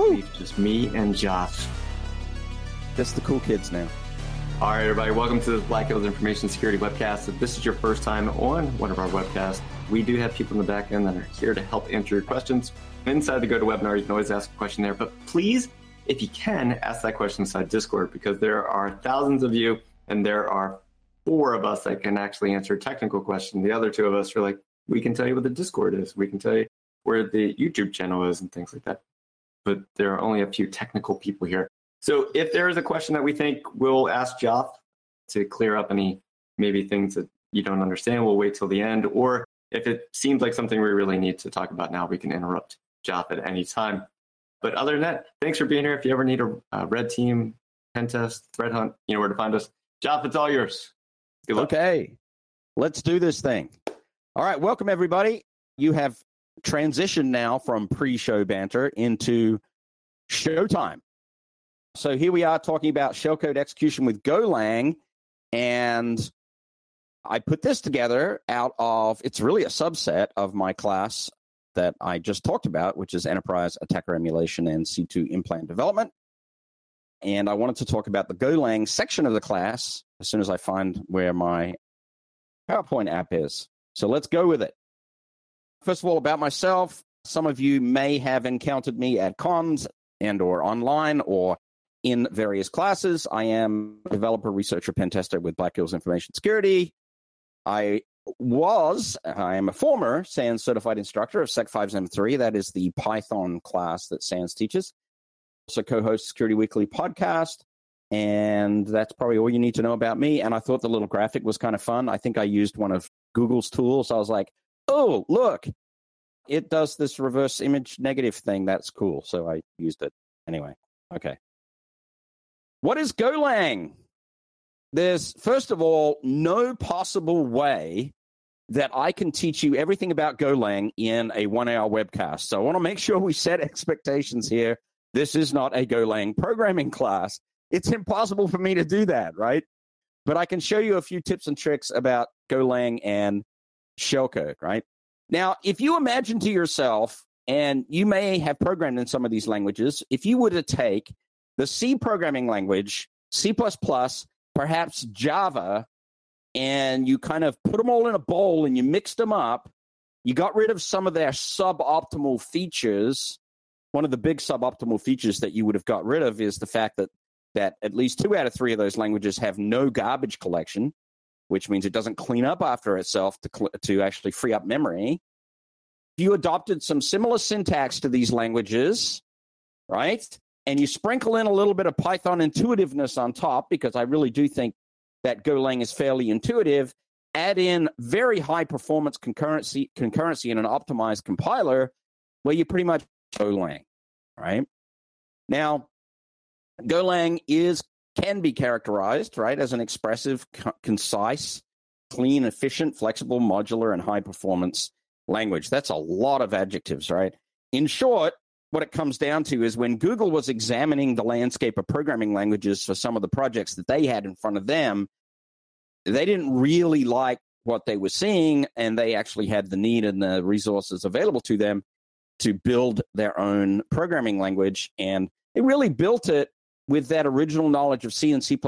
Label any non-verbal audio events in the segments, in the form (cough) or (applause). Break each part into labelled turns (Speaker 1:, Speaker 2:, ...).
Speaker 1: Woo! Just me and Josh.
Speaker 2: Just the cool kids now.
Speaker 1: All right, everybody, welcome to the Black Hills Information Security Webcast. If this is your first time on one of our webcasts, we do have people in the back end that are here to help answer your questions. Inside the GoToWebinar, you can always ask a question there, but please, if you can, ask that question inside Discord because there are thousands of you and there are four of us that can actually answer a technical question. The other two of us are like, we can tell you what the Discord is, we can tell you where the YouTube channel is, and things like that. But there are only a few technical people here. So if there is a question that we think we'll ask Joff to clear up any maybe things that you don't understand, we'll wait till the end. Or if it seems like something we really need to talk about now, we can interrupt Joff at any time. But other than that, thanks for being here. If you ever need a, red team, pen test, threat hunt, you know where to find us. Joff, it's all yours.
Speaker 2: Okay, let's do this thing. All right, welcome everybody. You have transitioned now from pre-show banter into showtime. So here we are talking about shellcode execution with Golang. And I put this together out of, it's really a subset of my class that I just talked about, which is enterprise attacker emulation and C2 implant development. And I wanted to talk about the Golang section of the class as soon as I find where my PowerPoint app is. So let's go with it. First of all, about myself, some of you may have encountered me at cons and or online or in various classes. I am developer, researcher, pen tester with Black Hills Information Security. I was, I am a former SANS certified instructor of Sec 5 That is the Python class that SANS teaches. Also co-host Security Weekly podcast. And that's probably all you need to know about me. And I thought the little graphic was kind of fun. I think I used one of Google's tools. I was like, oh, look, it does this reverse image negative thing. That's cool. So I used it anyway. Okay. What is Golang? There's, first of all, no possible way that I can teach you everything about Golang in a one hour webcast. So I want to make sure we set (laughs) expectations here. This is not a Golang programming class. It's impossible for me to do that, right? But I can show you a few tips and tricks about Golang and shellcode, right? Now, if you imagine to yourself, and you may have programmed in some of these languages, if you were to take the C programming language, C, perhaps Java, and you kind of put them all in a bowl and you mixed them up. You got rid of some of their suboptimal features. One of the big suboptimal features that you would have got rid of is the fact that that at least two out of three of those languages have no garbage collection, which means it doesn't clean up after itself to cl- to actually free up memory. If you adopted some similar syntax to these languages, right? and you sprinkle in a little bit of Python intuitiveness on top, because I really do think that Golang is fairly intuitive. Add in very high performance concurrency, concurrency in an optimized compiler, where you pretty much Golang, right? Now, Golang is can be characterized right as an expressive, co- concise, clean, efficient, flexible, modular, and high performance language. That's a lot of adjectives, right? In short, what it comes down to is when Google was examining the landscape of programming languages for some of the projects that they had in front of them, they didn't really like what they were seeing, and they actually had the need and the resources available to them to build their own programming language. And they really built it with that original knowledge of C and C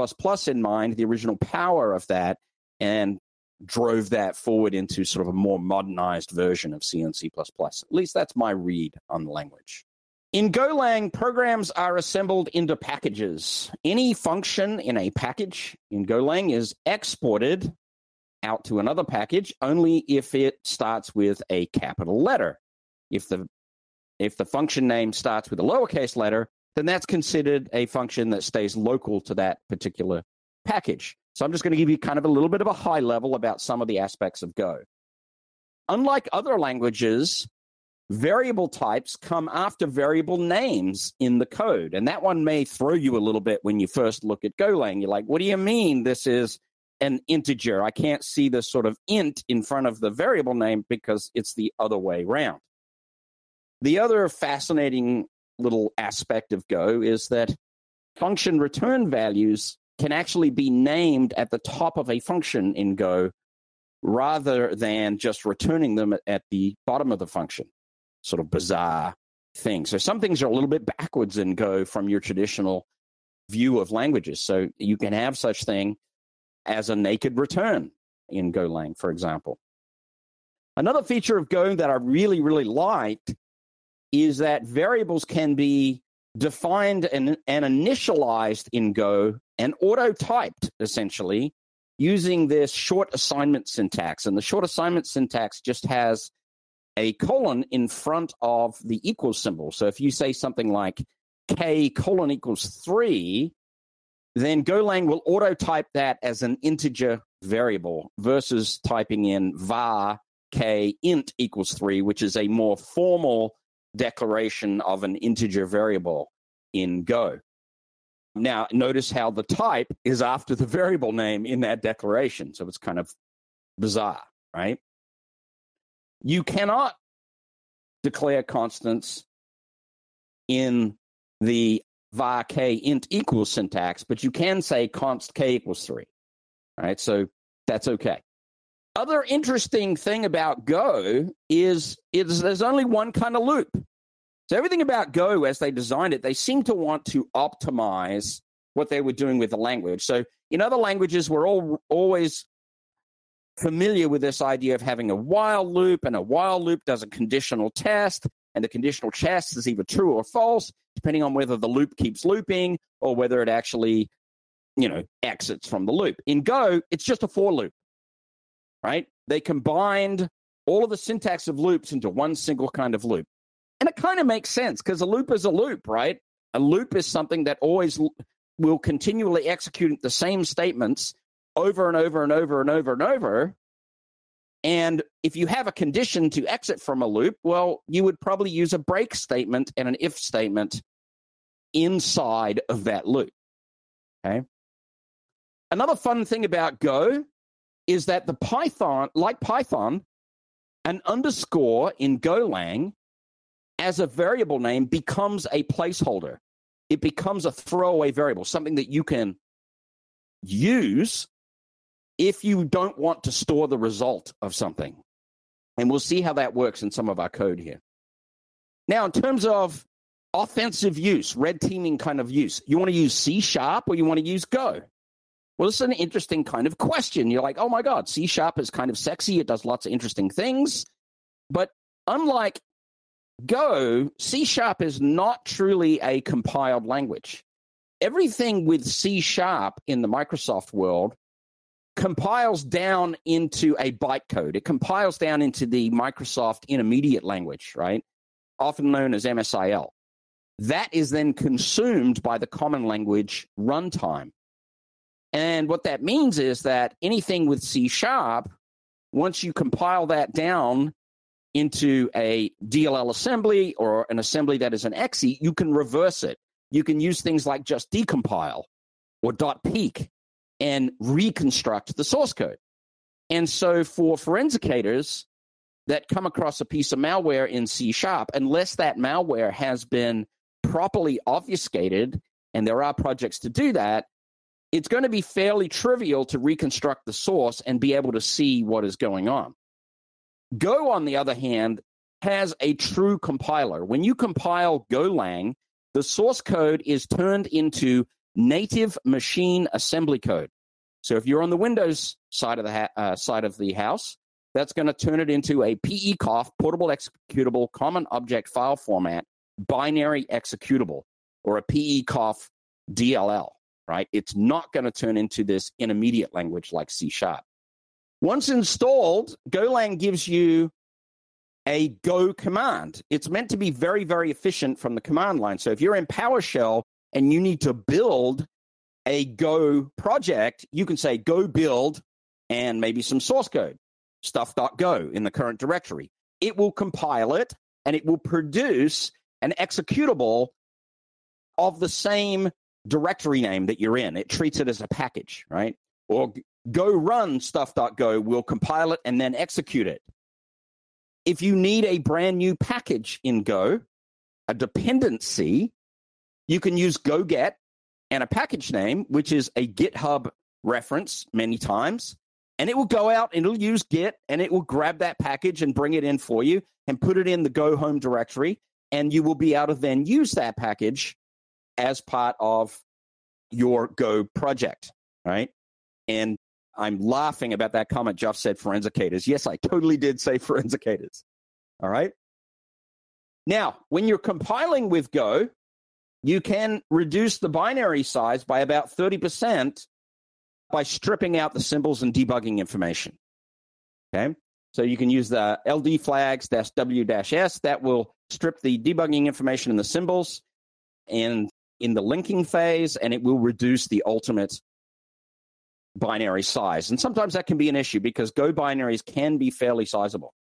Speaker 2: in mind, the original power of that, and drove that forward into sort of a more modernized version of C and C++. At least that's my read on the language. In Golang, programs are assembled into packages. Any function in a package in Golang is exported out to another package only if it starts with a capital letter. If the if the function name starts with a lowercase letter, then that's considered a function that stays local to that particular package. So I'm just going to give you kind of a little bit of a high level about some of the aspects of Go. Unlike other languages, variable types come after variable names in the code. And that one may throw you a little bit when you first look at Golang. You're like, what do you mean this is an integer? I can't see the sort of int in front of the variable name because it's the other way around. The other fascinating little aspect of Go is that function return values can actually be named at the top of a function in Go rather than just returning them at the bottom of the function sort of bizarre thing. So some things are a little bit backwards in Go from your traditional view of languages. So you can have such thing as a naked return in Golang, for example. Another feature of Go that I really, really liked is that variables can be defined and, and initialized in Go and auto typed essentially using this short assignment syntax. And the short assignment syntax just has a colon in front of the equal symbol. So if you say something like k colon equals three, then Golang will auto type that as an integer variable versus typing in var k int equals three, which is a more formal declaration of an integer variable in Go. Now, notice how the type is after the variable name in that declaration. So it's kind of bizarre, right? You cannot declare constants in the var k int equals syntax, but you can say const k equals three. right? so that's okay. Other interesting thing about Go is, is there's only one kind of loop. So everything about Go, as they designed it, they seem to want to optimize what they were doing with the language. So in other languages, we're all always familiar with this idea of having a while loop, and a while loop does a conditional test, and the conditional test is either true or false, depending on whether the loop keeps looping or whether it actually, you know, exits from the loop. In Go, it's just a for loop, right? They combined all of the syntax of loops into one single kind of loop. And it kind of makes sense because a loop is a loop, right? A loop is something that always will continually execute the same statements over and over and over and over and over. And if you have a condition to exit from a loop, well, you would probably use a break statement and an if statement inside of that loop. Okay. Another fun thing about Go is that the Python, like Python, an underscore in Golang as a variable name becomes a placeholder. It becomes a throwaway variable, something that you can use if you don't want to store the result of something. And we'll see how that works in some of our code here. Now, in terms of offensive use, red teaming kind of use, you want to use C sharp or you want to use Go? Well, this is an interesting kind of question. You're like, oh my God, C sharp is kind of sexy. It does lots of interesting things. But unlike Go, C sharp is not truly a compiled language. Everything with C sharp in the Microsoft world compiles down into a bytecode. It compiles down into the Microsoft intermediate language, right? Often known as MSIL. That is then consumed by the common language runtime. And what that means is that anything with C sharp, once you compile that down into a DLL assembly or an assembly that is an exe, you can reverse it. You can use things like just decompile or dot .peek and reconstruct the source code. And so for forensicators that come across a piece of malware in C sharp, unless that malware has been properly obfuscated, and there are projects to do that, it's going to be fairly trivial to reconstruct the source and be able to see what is going on. Go, on the other hand, has a true compiler. When you compile Golang, the source code is turned into native machine assembly code. So if you're on the Windows side of the ha- uh, side of the house, that's going to turn it into a PECOF, portable executable common object file format, binary executable, or a PECOF DLL. Right? It's not going to turn into this intermediate language like C sharp. Once installed, Golang gives you a Go command. It's meant to be very, very efficient from the command line. So if you're in PowerShell and you need to build a Go project, you can say Go build and maybe some source code, stuff.go in the current directory. It will compile it and it will produce an executable of the same directory name that you're in. It treats it as a package, right? Or go run stuff.go will compile it and then execute it. If you need a brand new package in Go, a dependency, you can use go get and a package name, which is a GitHub reference many times. And it will go out and it'll use Git and it will grab that package and bring it in for you and put it in the Go home directory. and you will be able to then use that package as part of your Go project, right? And I'm laughing about that comment Jeff said forensicators. Yes, I totally did say (laughs) forensicators. All right. Now, when you're compiling with Go, you can reduce the binary size by about 30% by stripping out the symbols and debugging information. Okay. So you can use the LD flags dash W dash S that will strip the debugging information and the symbols and in the linking phase, and it will reduce the ultimate binary size. And sometimes that can be an issue because Go binaries can be fairly sizable.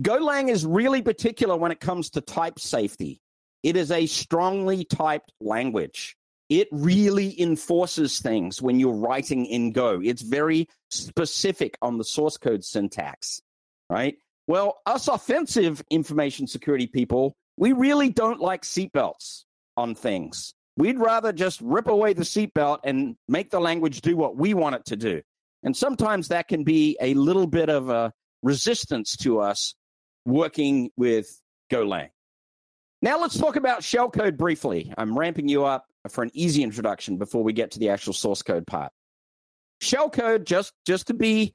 Speaker 2: Golang is really particular when it comes to type safety. It is a strongly typed language. It really enforces things when you're writing in Go. It's very specific on the source code syntax, right? Well, us offensive information security people, we really don't like seatbelts on things. We'd rather just rip away the seatbelt and make the language do what we want it to do. And sometimes that can be a little bit of a resistance to us working with Golang. Now let's talk about shellcode briefly. I'm ramping you up for an easy introduction before we get to the actual source code part. Shellcode, just, just to be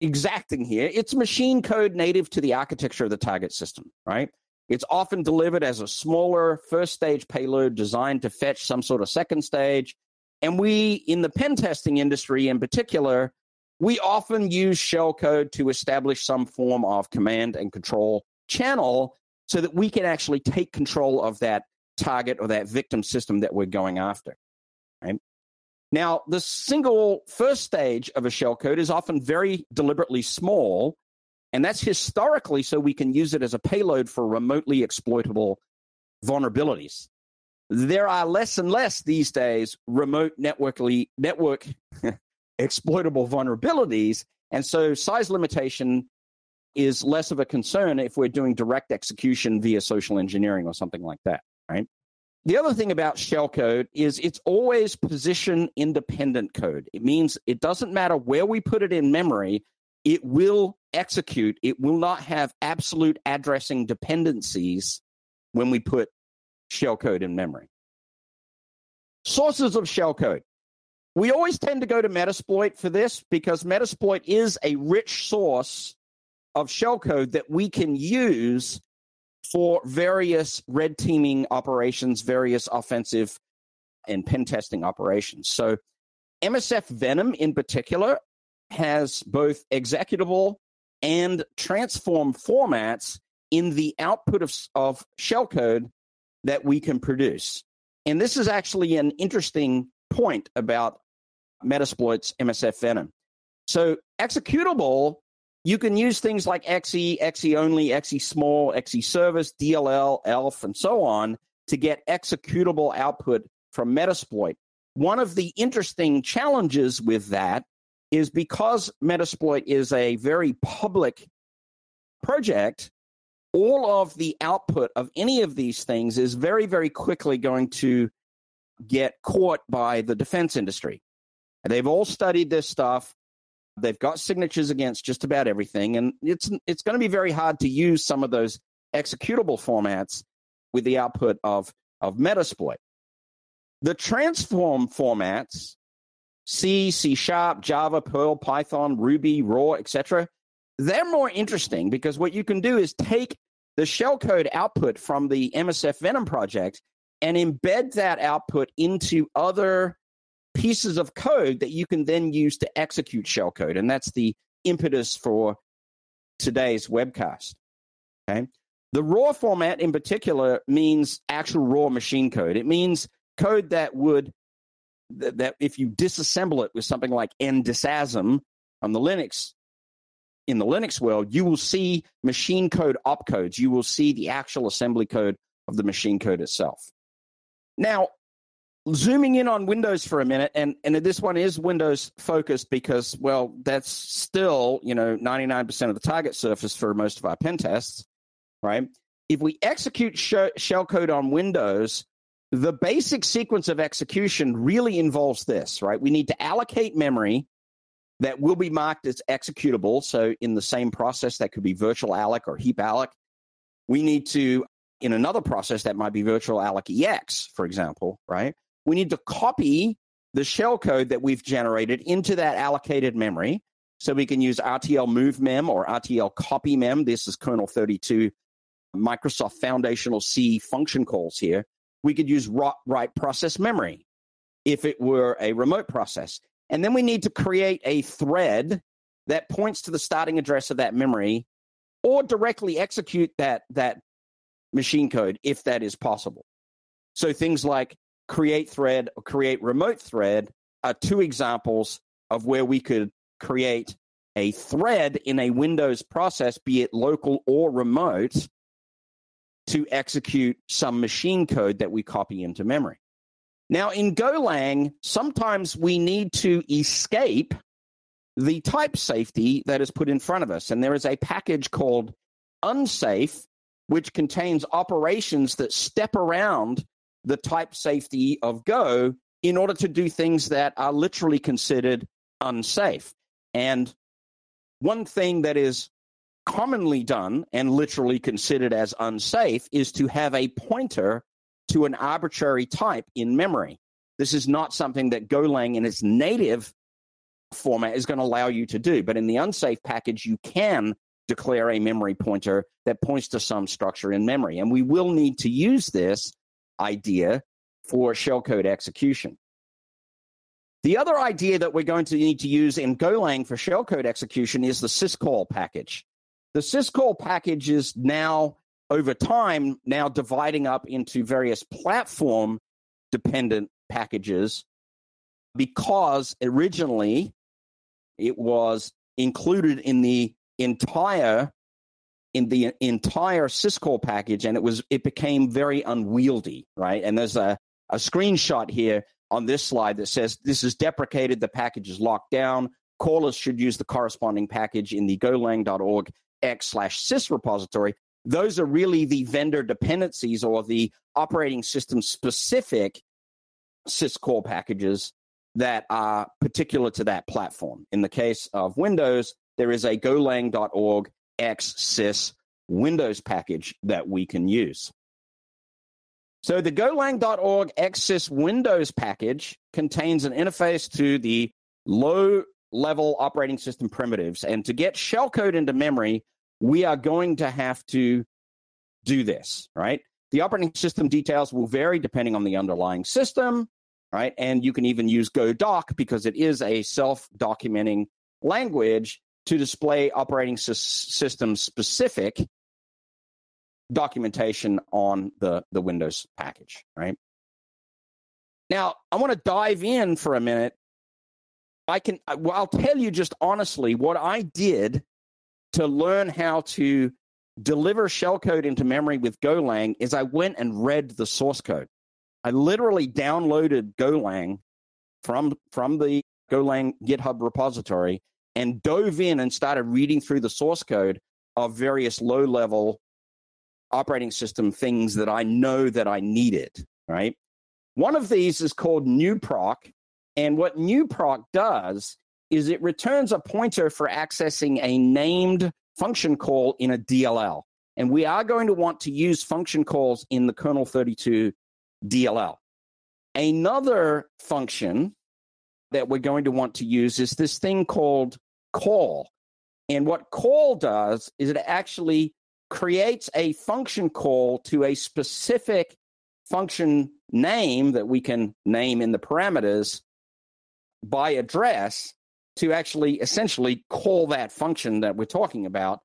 Speaker 2: exacting here, it's machine code native to the architecture of the target system, right? It's often delivered as a smaller first stage payload designed to fetch some sort of second stage. And we, in the pen testing industry in particular, we often use shellcode to establish some form of command and control channel so that we can actually take control of that target or that victim system that we're going after. Right? Now, the single first stage of a shellcode is often very deliberately small and that's historically so we can use it as a payload for remotely exploitable vulnerabilities. There are less and less these days remote networkly network (laughs) exploitable vulnerabilities. And so size limitation is less of a concern if we're doing direct execution via social engineering or something like that, right? The other thing about shellcode is it's always position independent code. It means it doesn't matter where we put it in memory, it will execute, it will not have absolute addressing dependencies when we put shellcode in memory. Sources of shellcode. We always tend to go to Metasploit for this because Metasploit is a rich source of shellcode that we can use for various red teaming operations, various offensive and pen testing operations. So, MSF Venom in particular has both executable and transform formats in the output of, of shellcode that we can produce. And this is actually an interesting point about Metasploit's MSF Venom. So, executable, you can use things like XE, XE only, XE small, XE service, DLL, ELF, and so on to get executable output from Metasploit. One of the interesting challenges with that is because Metasploit is a very public project, all of the output of any of these things is very, very quickly going to get caught by the defense industry. They've all studied this stuff. They've got signatures against just about everything, and it's it's going to be very hard to use some of those executable formats with the output of of Metasploit. The transform formats C, C Sharp, Java, Perl, Python, Ruby, Raw, etc. They're more interesting because what you can do is take the shellcode output from the MSF Venom project and embed that output into other pieces of code that you can then use to execute shellcode. And that's the impetus for today's webcast. Okay. The raw format in particular means actual raw machine code. It means code that would that, if you disassemble it with something like ndisasm on the Linux, in the Linux world, you will see machine code opcodes. You will see the actual assembly code of the machine code itself. Now, zooming in on Windows for a minute, and, and this one is Windows focused because, well, that's still, you know, 99% of the target surface for most of our pen tests, right? If we execute sh- shellcode on Windows, the basic sequence of execution really involves this, right? We need to allocate memory that will be marked as executable. So in the same process, that could be virtual alloc or heap alloc. We need to in another process that might be virtual alloc EX, for example, right? We need to copy the shellcode that we've generated into that allocated memory. So we can use RTL move mem or RTL copy mem. This is kernel 32 Microsoft Foundational C function calls here. We could use write process memory if it were a remote process. And then we need to create a thread that points to the starting address of that memory or directly execute that, that machine code if that is possible. So things like create thread or create remote thread are two examples of where we could create a thread in a Windows process, be it local or remote, to execute some machine code that we copy into memory. Now, in Golang, sometimes we need to escape the type safety that is put in front of us. And there is a package called unsafe, which contains operations that step around the type safety of Go in order to do things that are literally considered unsafe. And one thing that is commonly done and literally considered as unsafe is to have a pointer to an arbitrary type in memory. This is not something that Golang in its native format is going to allow you to do. But in the unsafe package, you can declare a memory pointer that points to some structure in memory. And we will need to use this idea for shellcode execution. The other idea that we're going to need to use in Golang for shellcode execution is the syscall package. The syscall package is now, over time, now dividing up into various platform dependent packages because originally it was included in the entire in the entire syscall package and it was it became very unwieldy right? And there's a, a screenshot here on this slide that says this is deprecated. The package is locked down. Callers should use the corresponding package in the golang.org x slash sys repository those are really the vendor dependencies or the operating system specific syscall packages that are particular to that platform. In the case of Windows, there is a golang.org xsys Windows package that we can use. So the golang.org xsys Windows package contains an interface to the low level operating system primitives. And to get shellcode into memory, we are going to have to do this, right? The operating system details will vary depending on the underlying system, right? And you can even use GoDoc because it is a self documenting language to display operating system specific documentation on the, the Windows package, right? Now, I want to dive in for a minute. I can, well, I'll tell you just honestly what I did to learn how to deliver shellcode into memory with Golang is I went and read the source code. I literally downloaded Golang from from the Golang GitHub repository and dove in and started reading through the source code of various low level operating system things that I know that I needed, right? One of these is called newproc. And what newproc does is it returns a pointer for accessing a named function call in a DLL. And we are going to want to use function calls in the kernel 32 DLL. Another function that we're going to want to use is this thing called call. And what call does is it actually creates a function call to a specific function name that we can name in the parameters by address to actually essentially call that function that we're talking about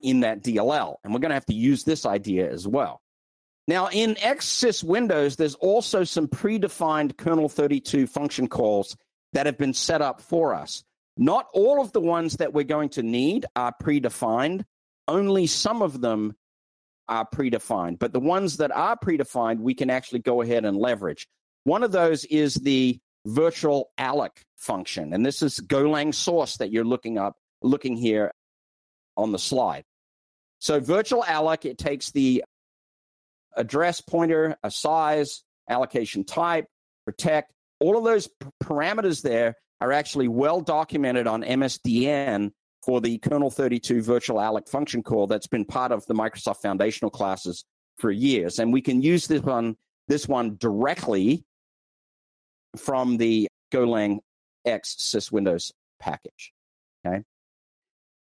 Speaker 2: in that DLL. And we're going to have to use this idea as well. Now, in XSys Windows, there's also some predefined kernel 32 function calls that have been set up for us. Not all of the ones that we're going to need are predefined, only some of them are predefined. But the ones that are predefined, we can actually go ahead and leverage. One of those is the virtual alloc function. And this is Golang source that you're looking up, looking here on the slide. So virtual alloc, it takes the address pointer, a size, allocation type, protect. All of those p- parameters there are actually well documented on MSDN for the kernel 32 virtual alloc function call that's been part of the Microsoft foundational classes for years. And we can use this one, this one directly from the Golang X syswindows package. Okay.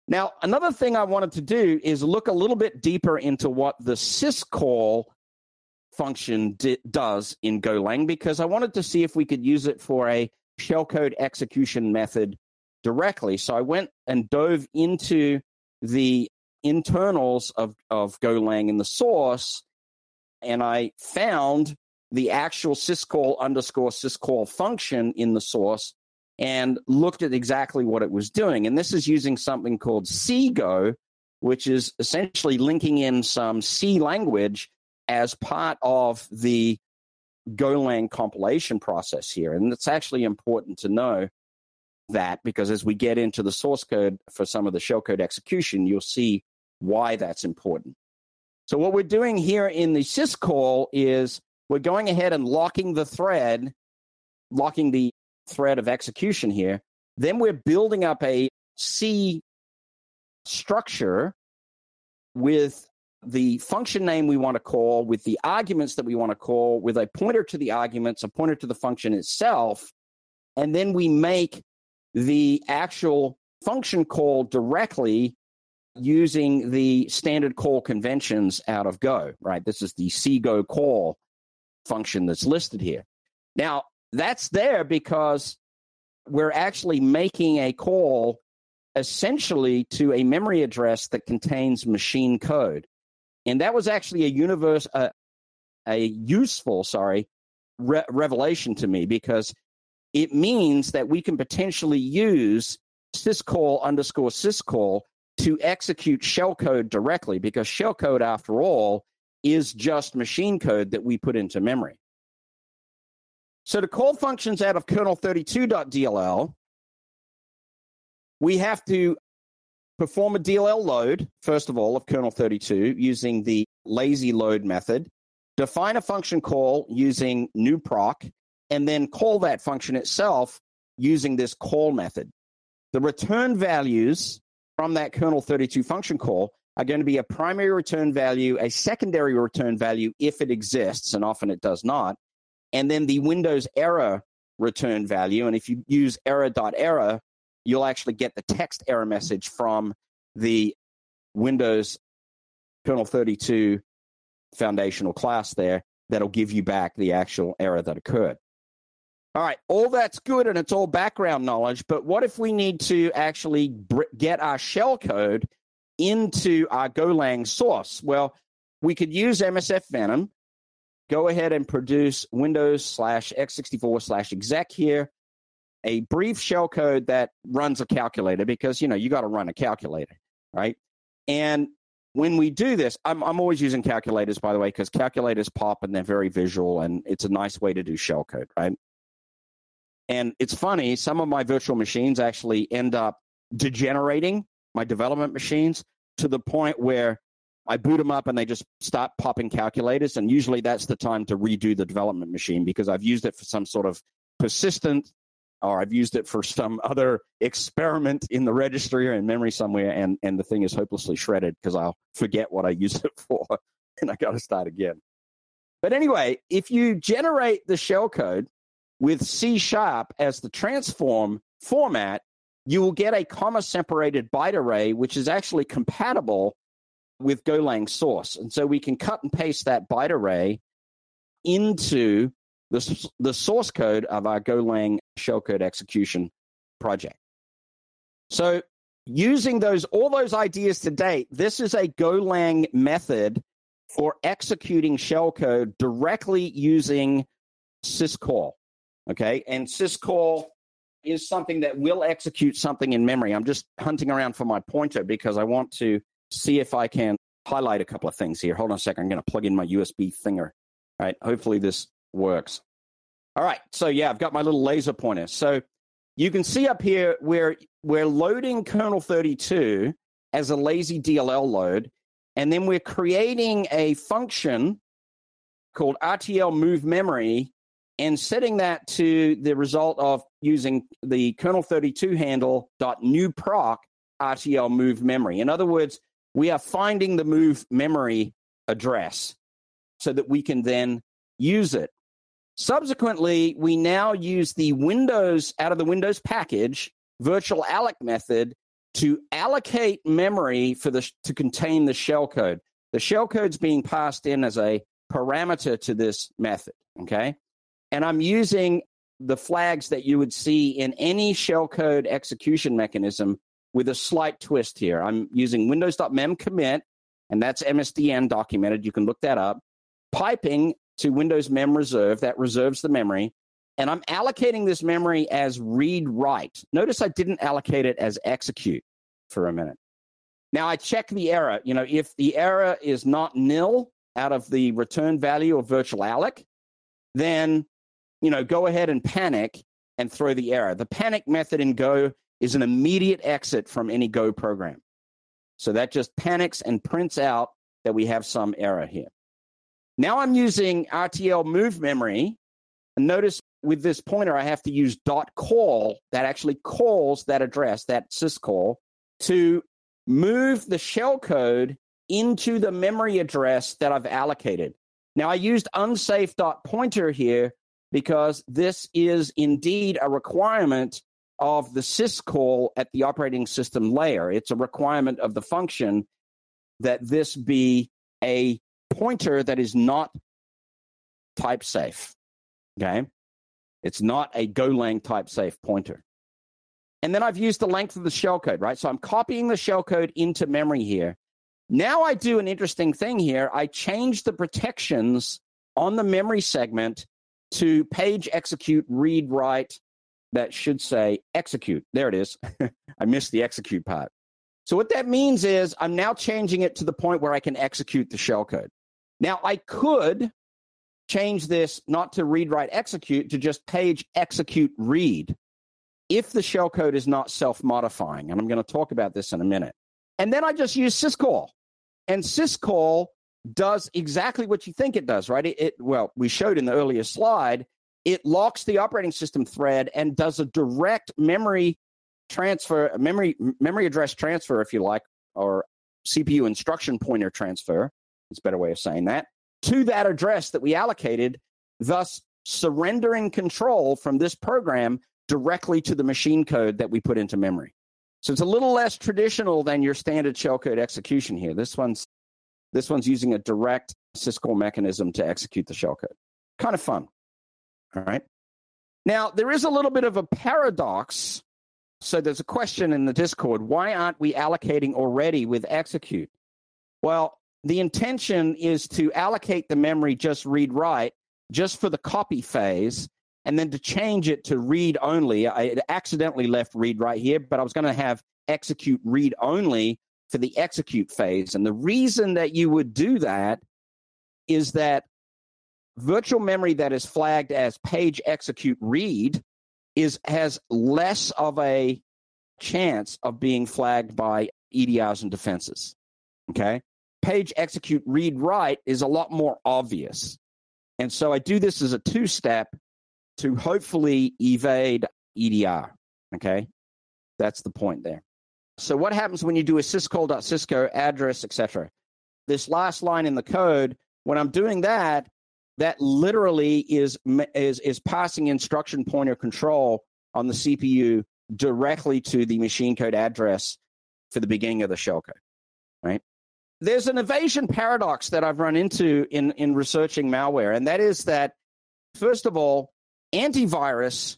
Speaker 2: Now, another thing I wanted to do is look a little bit deeper into what the syscall function d- does in Golang because I wanted to see if we could use it for a shellcode execution method directly. So I went and dove into the internals of, of Golang in the source, and I found the actual syscall underscore syscall function in the source and looked at exactly what it was doing. And this is using something called CGO, which is essentially linking in some C language as part of the Golang compilation process here. And it's actually important to know that because as we get into the source code for some of the shellcode execution, you'll see why that's important. So what we're doing here in the syscall is we're going ahead and locking the thread, locking the thread of execution here. Then we're building up a C structure with the function name we want to call, with the arguments that we want to call, with a pointer to the arguments, a pointer to the function itself. And then we make the actual function call directly using the standard call conventions out of Go, right? This is the CGO call function that's listed here. Now, that's there because we're actually making a call essentially to a memory address that contains machine code. And that was actually a universe, a useful, sorry, re- revelation to me because it means that we can potentially use syscall underscore syscall to execute shellcode directly because shellcode, after all, is just machine code that we put into memory. So to call functions out of kernel32.dll, we have to perform a DLL load, first of all, of kernel32 using the lazy load method, define a function call using new proc, and then call that function itself using this call method. The return values from that kernel32 function call are going to be a primary return value, a secondary return value if it exists, and often it does not, and then the Windows error return value. And if you use error.error, error, you'll actually get the text error message from the Windows kernel 32 foundational class there that'll give you back the actual error that occurred. All right, all that's good and it's all background knowledge, but what if we need to actually get our shellcode into our Golang source? Well, we could use MSF Venom go ahead and produce Windows slash x64 slash exec here, a brief shellcode that runs a calculator because, you know, you got to run a calculator, right? And when we do this, I'm, I'm always using calculators, by the way, because calculators pop and they're very visual and it's a nice way to do shellcode, right? And it's funny, some of my virtual machines actually end up degenerating my development machines to the point where I boot them up and they just start popping calculators. And usually that's the time to redo the development machine because I've used it for some sort of persistent or I've used it for some other experiment in the registry or in memory somewhere. And, and the thing is hopelessly shredded because I'll forget what I used it (laughs) for and I got to start again. But anyway, if you generate the shellcode with C sharp as the transform format, you will get a comma separated byte array, which is actually compatible with Golang source. And so we can cut and paste that byte array into the, the source code of our Golang shellcode execution project. So using those all those ideas to date, this is a Golang method for executing shellcode directly using syscall. Okay, and syscall is something that will execute something in memory. I'm just hunting around for my pointer because I want to see if I can highlight a couple of things here. Hold on a second. I'm going to plug in my USB thinger. All right. Hopefully this works. All right. So yeah, I've got my little laser pointer. So you can see up here where we're loading kernel 32 as a lazy DLL load, and then we're creating a function called RTL move memory and setting that to the result of using the kernel 32 handle dot new proc RTL move memory. In other words, we are finding the move memory address so that we can then use it. Subsequently, we now use the Windows out of the Windows package virtual alloc method to allocate memory for the to contain the shellcode. The shellcode's being passed in as a parameter to this method, okay? And I'm using the flags that you would see in any shellcode execution mechanism with a slight twist here. I'm using windows.mem commit, and that's MSDN documented. You can look that up. Piping to Windows mem reserve, that reserves the memory. And I'm allocating this memory as read write. Notice I didn't allocate it as execute for a minute. Now I check the error. You know, if the error is not nil out of the return value of virtual alloc, then, you know, go ahead and panic and throw the error. The panic method in Go is an immediate exit from any Go program. So that just panics and prints out that we have some error here. Now I'm using RTL move memory. And notice with this pointer, I have to use dot call that actually calls that address, that syscall, to move the shellcode into the memory address that I've allocated. Now I used unsafe dot pointer here because this is indeed a requirement of the syscall at the operating system layer. It's a requirement of the function that this be a pointer that is not type safe. Okay. It's not a Golang type safe pointer. And then I've used the length of the shellcode, right? So I'm copying the shellcode into memory here. Now I do an interesting thing here. I change the protections on the memory segment to page execute, read, write, that should say execute. There it is. (laughs) I missed the execute part. So what that means is I'm now changing it to the point where I can execute the shellcode. Now I could change this not to read, write, execute to just page execute, read if the shellcode is not self-modifying. And I'm going to talk about this in a minute. And then I just use syscall. And syscall does exactly what you think it does, right? It, it well, we showed in the earlier slide, it locks the operating system thread and does a direct memory transfer, memory memory address transfer, if you like, or CPU instruction pointer transfer. It's a better way of saying that to that address that we allocated, thus surrendering control from this program directly to the machine code that we put into memory. So it's a little less traditional than your standard shellcode execution here. This one's this one's using a direct syscall mechanism to execute the shellcode. Kind of fun. All right. Now, there is a little bit of a paradox. So there's a question in the Discord why aren't we allocating already with execute? Well, the intention is to allocate the memory just read write, just for the copy phase, and then to change it to read only. I accidentally left read right here, but I was going to have execute read only for the execute phase. And the reason that you would do that is that virtual memory that is flagged as page execute read is has less of a chance of being flagged by EDRs and defenses. Okay. Page execute read write is a lot more obvious. And so I do this as a two step to hopefully evade EDR. Okay. That's the point there. So what happens when you do a syscall.sysco address, etc.? This last line in the code, when I'm doing that, that literally is is is passing instruction pointer control on the CPU directly to the machine code address for the beginning of the shellcode. Right? There's an evasion paradox that I've run into in in researching malware, and that is that first of all, antivirus.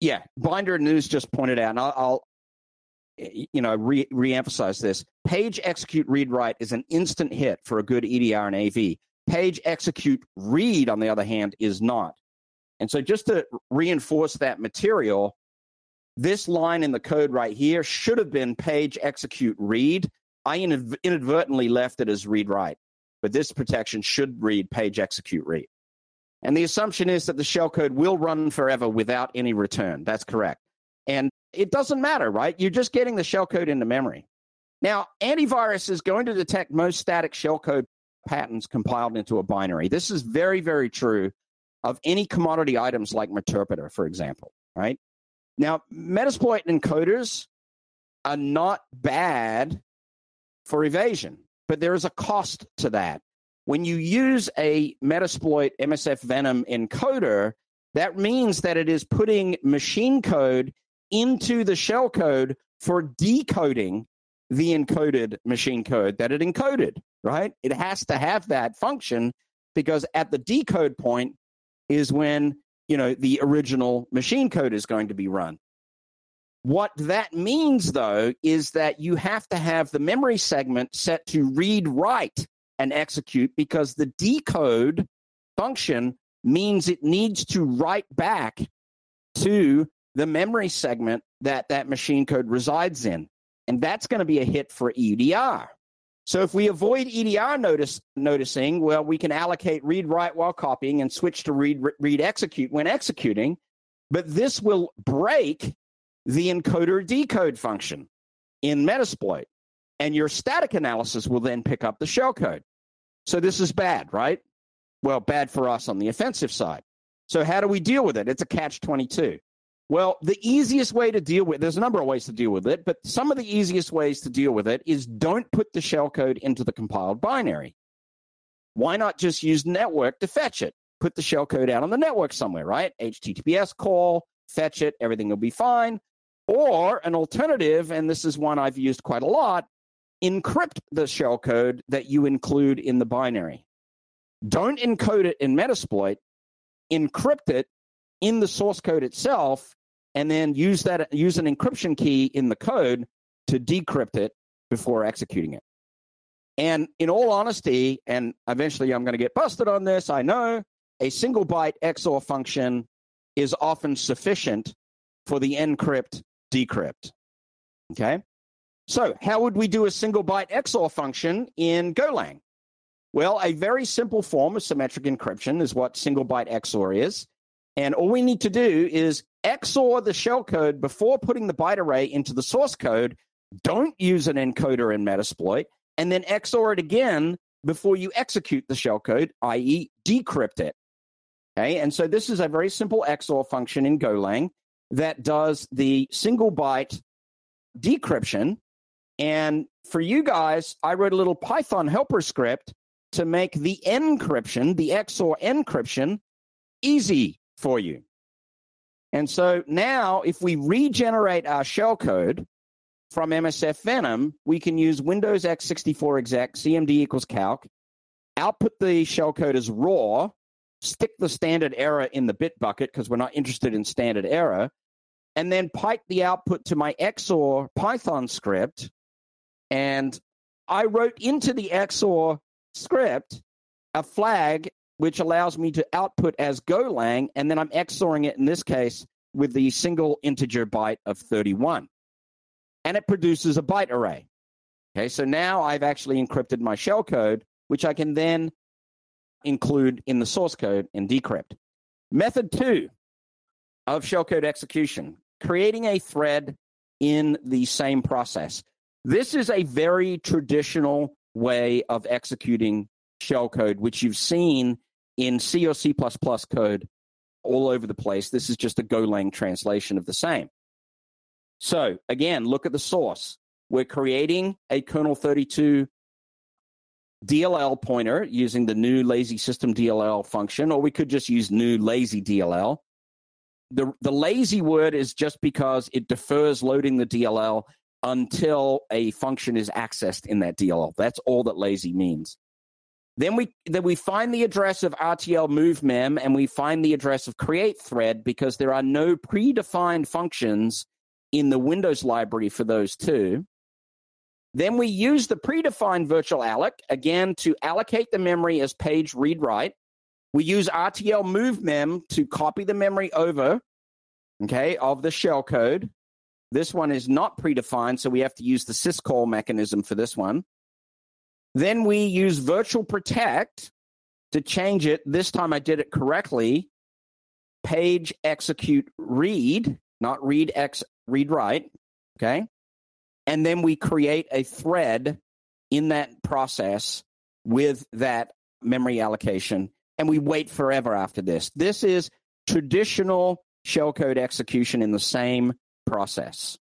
Speaker 2: Yeah, Binder News just pointed out, and I'll Eh, you know re emphasize this. Page execute read write is an instant hit for a good EDR and AV. Page execute read, on the other hand, is not. And so, just to reinforce that material, this line in the code right here should have been page execute read. I inadvertently left it as read write, but this protection should read page execute read. And the assumption is that the shellcode will run forever without any return. That's correct. And it doesn't matter, right? You're just getting the shellcode into memory. Now, antivirus is going to detect most static shellcode patterns compiled into a binary. This is very, very true of any commodity items like Meterpreter, for example, right? Now, Metasploit encoders are not bad for evasion, but there is a cost to that. when you use a Metasploit MSF Venom encoder, that means that it is putting machine code into the shell code for decoding the encoded machine code that it encoded, right? It has to have that function because at the decode point is when, you know, the original machine code is going to be run. What that means, though, is that you have to have the memory segment set to read write and execute because the decode function means it needs to write back to the memory segment that that machine code resides in. And that's going to be a hit for EDR. So if we avoid EDR notice, noticing, well, we can allocate read write while copying and switch to read read execute when executing. But this will break the encoder decode function in Metasploit. And your static analysis will then pick up the shellcode. So this is bad, right? Well, bad for us on the offensive side. So how do we deal with it? It's a catch 22. Well, the easiest way to deal with there's a number of ways to deal with it, but some of the easiest ways to deal with it is don't put the shellcode into the compiled binary. Why not just use network to fetch it? Put the shellcode out on the network somewhere, right? HTTPS call, fetch it, everything will be fine. Or an alternative, and this is one I've used quite a lot, encrypt the shellcode that you include in the binary. Don't encode it in Metasploit, encrypt it in the source code itself, and then use that use an encryption key in the code to decrypt it before executing it. And in all honesty, and eventually I'm going to get busted on this, I know a single byte XOR function is often sufficient for the encrypt decrypt. Okay. So, how would we do a single byte XOR function in Golang? Well, a very simple form of symmetric encryption is what single byte XOR is. And all we need to do is XOR the shellcode before putting the byte array into the source code. Don't use an encoder in Metasploit, and then XOR it again before you execute the shellcode, i.e., decrypt it. Okay, and so this is a very simple XOR function in Golang that does the single byte decryption. And for you guys, I wrote a little Python helper script to make the encryption, the XOR encryption, easy for you. And so now, if we regenerate our shellcode from MSF Venom, we can use Windows x64 exec cmd equals calc, output the shellcode as raw, stick the standard error in the bit bucket because we're not interested in standard error, and then pipe the output to my XOR Python script. And I wrote into the XOR script a flag which allows me to output as Golang, and then I'm XORing it in this case with the single integer byte of 31. And it produces a byte array. Okay, so now I've actually encrypted my shellcode, which I can then include in the source code and decrypt. Method two of shellcode execution, creating a thread in the same process. This is a very traditional way of executing shellcode, which you've seen in C or C code all over the place. This is just a Golang translation of the same. So again, look at the source. We're creating a kernel 32 DLL pointer using the new lazy system DLL function, or we could just use new lazy DLL. The, the lazy word is just because it defers loading the DLL until a function is accessed in that DLL. That's all that lazy means. Then we then we find the address of RTL move mem and we find the address of create thread because there are no predefined functions in the Windows library for those two. Then we use the predefined virtual alloc again to allocate the memory as page read write. We use RTL move mem to copy the memory over, okay, of the shellcode. This one is not predefined, so we have to use the syscall mechanism for this one. Then we use virtual protect to change it. This time I did it correctly. Page execute read, not read x read write. Okay. And then we create a thread in that process with that memory allocation. And we wait forever after this. This is traditional shellcode execution in the same process.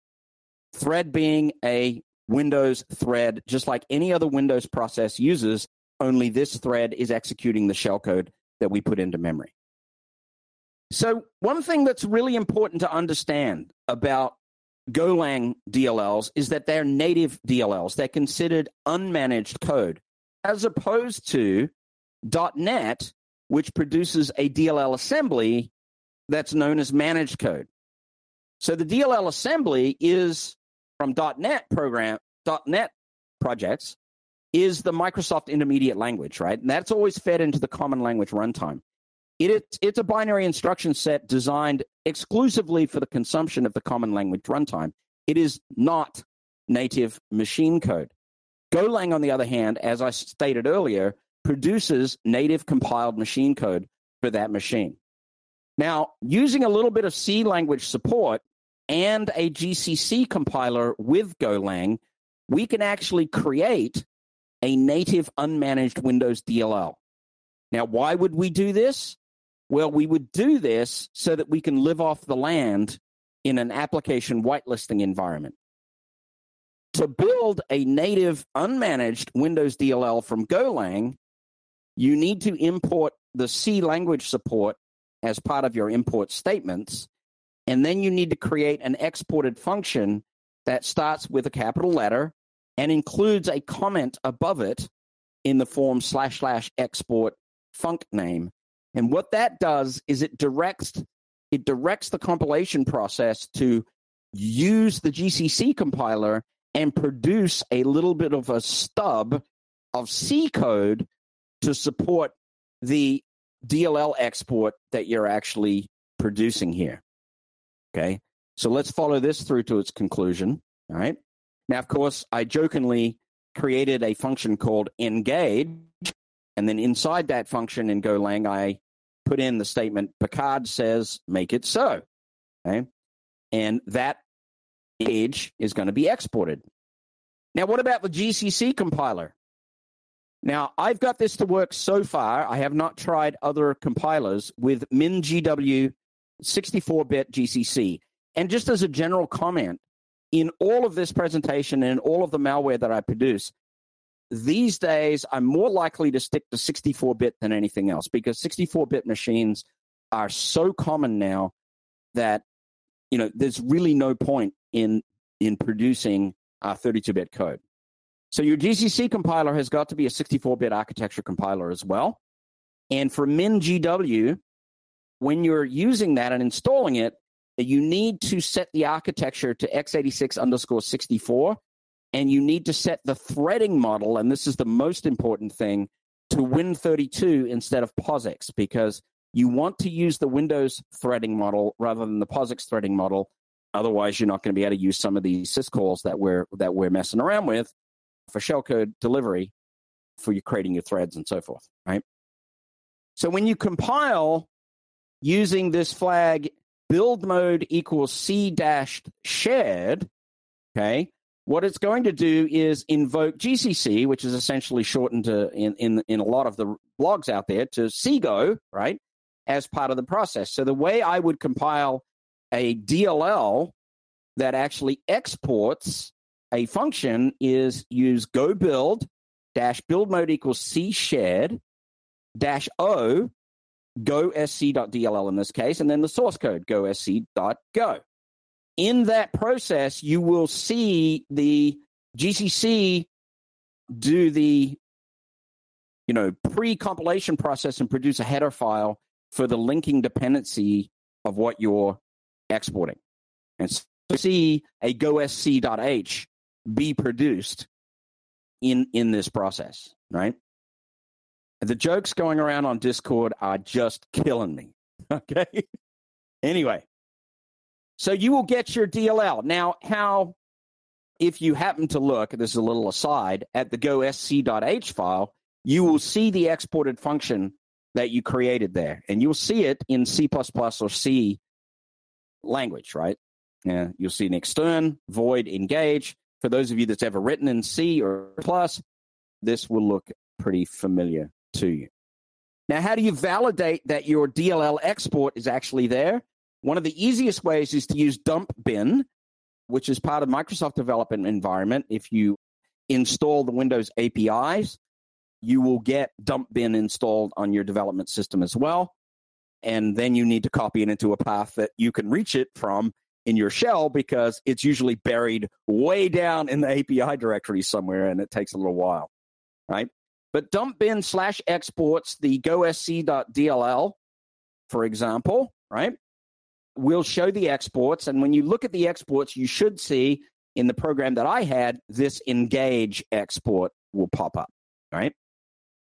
Speaker 2: Thread being a Windows thread, just like any other Windows process uses only this thread is executing the shellcode that we put into memory. So, one thing that's really important to understand about Golang DLLs is that they're native DLLs. They're considered unmanaged code, as opposed to .NET, which produces a DLL assembly that's known as managed code. So the DLL assembly is from .NET program .NET projects is the Microsoft intermediate language, right? And that's always fed into the common language runtime. It, it's, it's a binary instruction set designed exclusively for the consumption of the common language runtime. It is not native machine code. Golang, on the other hand, as I stated earlier, produces native compiled machine code for that machine. Now, using a little bit of C language support and a GCC compiler with Golang, we can actually create a native unmanaged Windows DLL. Now, why would we do this? Well, we would do this so that we can live off the land in an application whitelisting environment. To build a native unmanaged Windows DLL from Golang, you need to import the C language support as part of your import statements. And then you need to create an exported function that starts with a capital letter and includes a comment above it in the form slash slash export func name. And what that does is it directs it directs the compilation process to use the GCC compiler and produce a little bit of a stub of C code to support the DLL export that you're actually producing here. Okay. So let's follow this through to its conclusion. All right. Now, of course, I jokingly created a function called engage, and then inside that function in Golang, I put in the statement Picard says make it so. Okay. And that age is going to be exported. Now, what about the GCC compiler? Now, I've got this to work so far. I have not tried other compilers with MinGW 64 bit GCC. And just as a general comment, in all of this presentation and in all of the malware that I produce, these days I'm more likely to stick to 64 bit than anything else because 64 bit machines are so common now that you know there's really no point in in producing 32 bit code. So your GCC compiler has got to be a 64 bit architecture compiler as well. And for MinGW, when you're using that and installing it, you need to set the architecture to x86 underscore 64, and you need to set the threading model, and this is the most important thing, to Win32 instead of POSIX, because you want to use the Windows threading model rather than the POSIX threading model. Otherwise, you're not going to be able to use some of these syscalls that we're that we're messing around with for shellcode delivery for you creating your threads and so forth, right? So when you compile using this flag build mode equals c dash shared, okay, what it's going to do is invoke GCC, which is essentially shortened to in, in, in a lot of the blogs out there to CGO, right, as part of the process. So the way I would compile a DLL that actually exports a function is use go build dash build mode equals C shared dash O go sc.dll in this case, and then the source code go sc.go. In that process, you will see the GCC do the you know pre-compilation process and produce a header file for the linking dependency of what you're exporting. And so see a gosc.h be produced in in this process, right? The jokes going around on Discord are just killing me. (laughs) Okay. anyway, so you will get your DLL. Now, how, if you happen to look, this is a little aside, at the gosc.h file, you will see the exported function that you created there. And you'll see it in C or C language, right? Yeah, you'll see an extern, void, engage. For those of you that's ever written in C or plus, this will look pretty familiar to you. Now, how do you validate that your DLL export is actually there? One of the easiest ways is to use dump bin, which is part of Microsoft development environment. If you install the Windows APIs, you will get dump bin installed on your development system as well. And then you need to copy it into a path that you can reach it from in your shell because it's usually buried way down in the API directory somewhere and it takes a little while, right? But dump bin slash exports the gosc.dll, for example, right? We'll show the exports. And when you look at the exports, you should see in the program that I had, this engage export will pop up, right?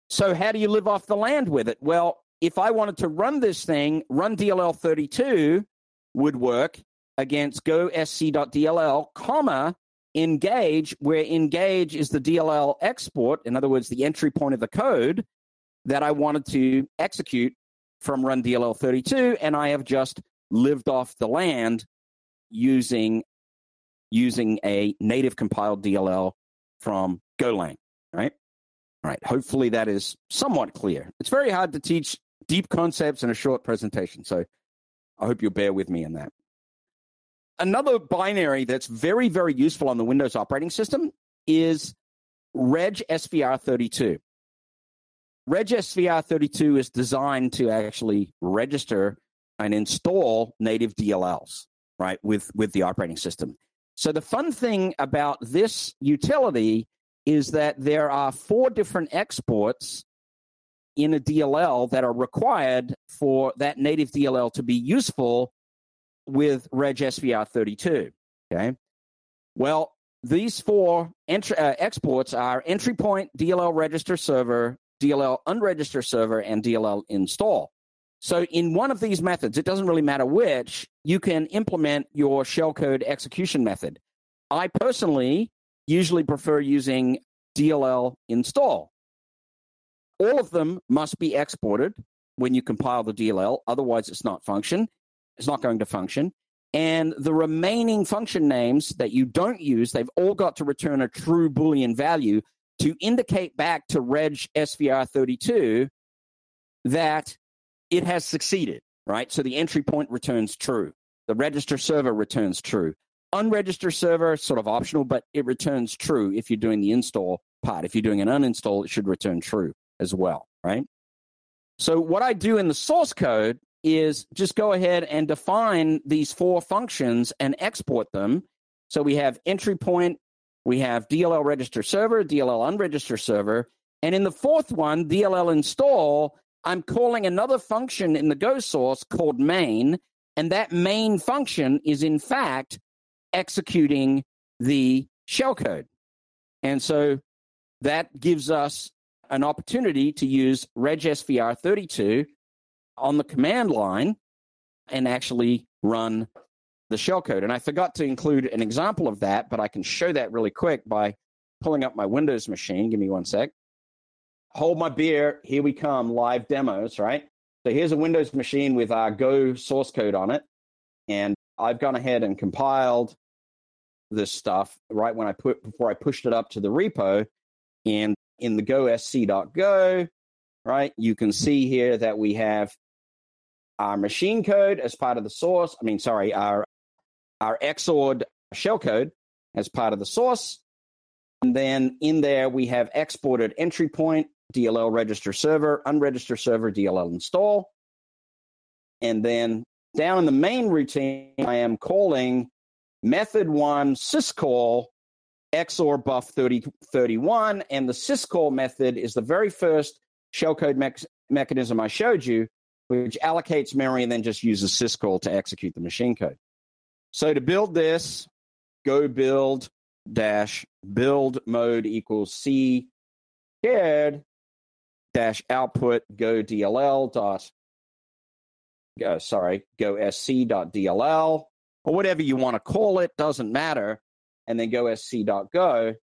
Speaker 2: So how do you live off the land with it? Well, if I wanted to run this thing, run DLL32 would work against go sc.dll, comma, engage, where engage is the DLL export, in other words, the entry point of the code that I wanted to execute from run DLL32, and I have just lived off the land using using a native compiled DLL from Golang, right? All right. Hopefully that is somewhat clear. It's very hard to teach deep concepts in a short presentation, so I hope you'll bear with me in that. Another binary that's very, very useful on the Windows operating system is Reg SVR32. Reg SVR32 is designed to actually register and install native DLLs, right, with, with the operating system. So the fun thing about this utility is that there are four different exports in a DLL that are required for that native DLL to be useful with Reg SVR32. Okay. Well, these four entry, uh, exports are entry point, DLL register server, DLL unregister server, and DLL install. So, in one of these methods, it doesn't really matter which, you can implement your shellcode execution method. I personally usually prefer using DLL install. All of them must be exported when you compile the DLL, otherwise, it's not function. It's not going to function. And the remaining function names that you don't use, they've all got to return a true Boolean value to indicate back to reg svr32 that it has succeeded, right? So the entry point returns true. The register server returns true. Unregister server, sort of optional, but it returns true if you're doing the install part. If you're doing an uninstall, it should return true as well, right? So what I do in the source code is just go ahead and define these four functions and export them. So we have entry point, we have DLL register server, DLL unregister server, and in the fourth one, DLL install, I'm calling another function in the Go source called main, and that main function is in fact executing the shellcode. And so that gives us an opportunity to use regsvr32 on the command line and actually run the shellcode. And I forgot to include an example of that, but I can show that really quick by pulling up my Windows machine. Give me one sec. Hold my beer. Here we come. Live demos, right? So here's a Windows machine with our Go source code on it. And I've gone ahead and compiled this stuff right when I put before I pushed it up to the repo. And in the gosc.go, right, you can see here that we have our machine code as part of the source. I mean, sorry, our our XORed shellcode as part of the source. And then in there, we have exported entry point, DLL register server, unregister server, DLL install. And then down in the main routine, I am calling method one syscall XOR buff 3031. And the syscall method is the very first shellcode me- mechanism I showed you which allocates memory and then just uses syscall to execute the machine code. So to build this, go build dash build mode equals C shared dash output go DLL dot uh, sorry go sc dot DLL or whatever you want to call it doesn't matter and then go sc dot go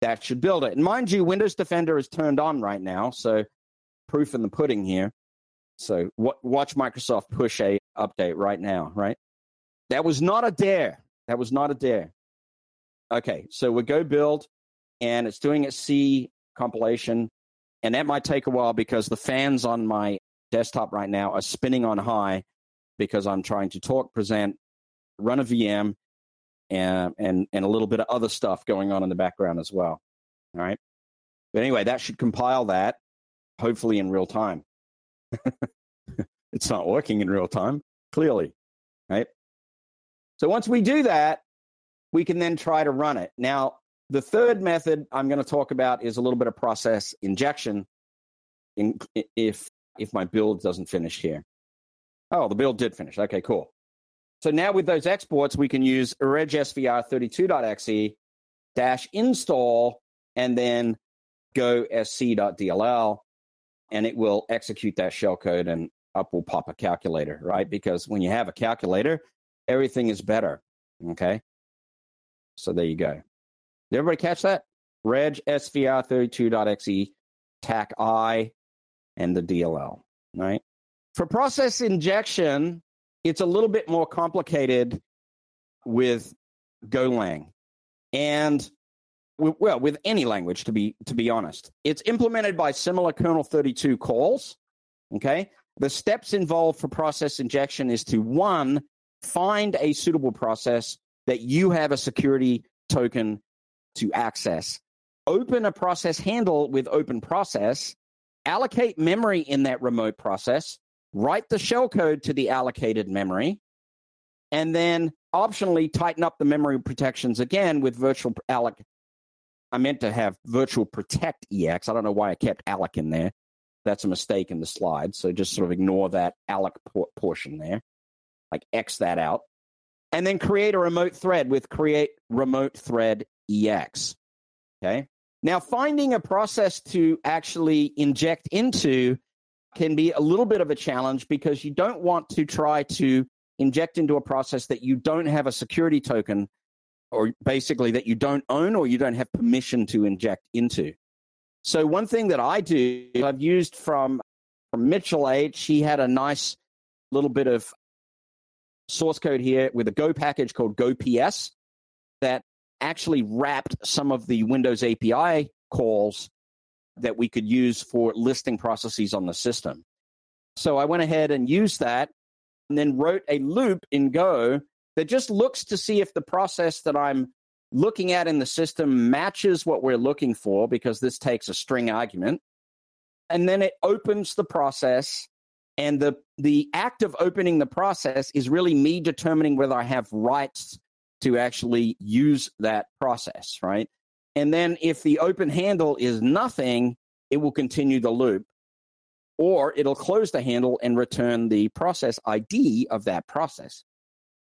Speaker 2: that should build it and mind you Windows Defender is turned on right now so proof in the pudding here so w- watch Microsoft push a update right now, right? That was not a dare. That was not a dare. Okay, so we go build, and it's doing a C compilation, and that might take a while because the fans on my desktop right now are spinning on high because I'm trying to talk, present, run a VM, and and and a little bit of other stuff going on in the background as well. All right. But anyway, that should compile that, hopefully in real time. (laughs) it's not working in real time, clearly, right? So once we do that, we can then try to run it. Now, the third method I'm going to talk about is a little bit of process injection in, if if my build doesn't finish here. Oh, the build did finish. Okay, cool. So now with those exports, we can use regsvr32.exe dash install and then go sc.dll and it will execute that shellcode and up will pop a calculator, right? Because when you have a calculator, everything is better. Okay. So there you go. Did everybody catch that? Reg svr32.exe, TAC I, and the DLL, right? For process injection, it's a little bit more complicated with Golang. And well, with any language, to be to be honest, it's implemented by similar kernel 32 calls. Okay, the steps involved for process injection is to one find a suitable process that you have a security token to access. Open a process handle with open process, allocate memory in that remote process, write the shellcode to the allocated memory, and then optionally tighten up the memory protections again with virtual alloc. I meant to have virtual protect EX. I don't know why I kept alloc in there. That's a mistake in the slide. So just sort of ignore that alloc por- portion there. Like X that out. And then create a remote thread with create remote thread EX. Okay. Now, finding a process to actually inject into can be a little bit of a challenge because you don't want to try to inject into a process that you don't have a security token or basically that you don't own or you don't have permission to inject into. So one thing that I do, I've used from, from Mitchell H, he had a nice little bit of source code here with a Go package called GoPS that actually wrapped some of the Windows API calls that we could use for listing processes on the system. So I went ahead and used that and then wrote a loop in Go that just looks to see if the process that I'm looking at in the system matches what we're looking for because this takes a string argument. And then it opens the process. And the, the act of opening the process is really me determining whether I have rights to actually use that process, right? And then if the open handle is nothing, it will continue the loop. Or it'll close the handle and return the process ID of that process.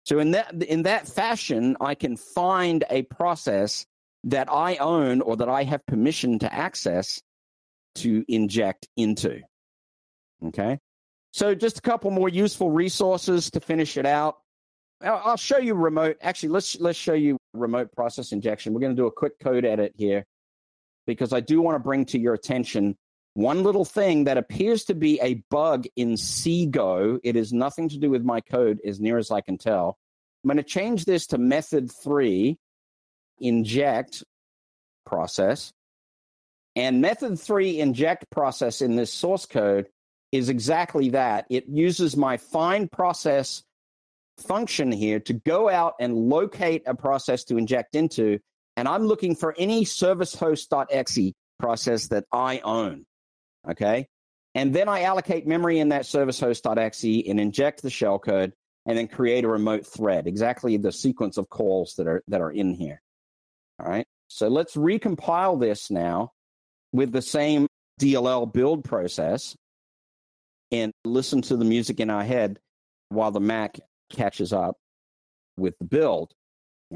Speaker 2: So in that in that fashion, I can find a process that I own or that I have permission to access to inject into. Okay. So just a couple more useful resources to finish it out. I'll show you remote. Actually, let's let's show you remote process injection. We're going to do a quick code edit here because I do want to bring to your attention one little thing that appears to be a bug in CGO. It is nothing to do with my code, as near as I can tell. I'm going to change this to method three, inject process. And method three, inject process in this source code is exactly that. It uses my find process function here to go out and locate a process to inject into. And I'm looking for any service host.exe process that I own. Okay. And then I allocate memory in that service host.exe and inject the shellcode and then create a remote thread, exactly the sequence of calls that are that are in here. All right. So let's recompile this now with the same DLL build process and listen to the music in our head while the Mac catches up with the build.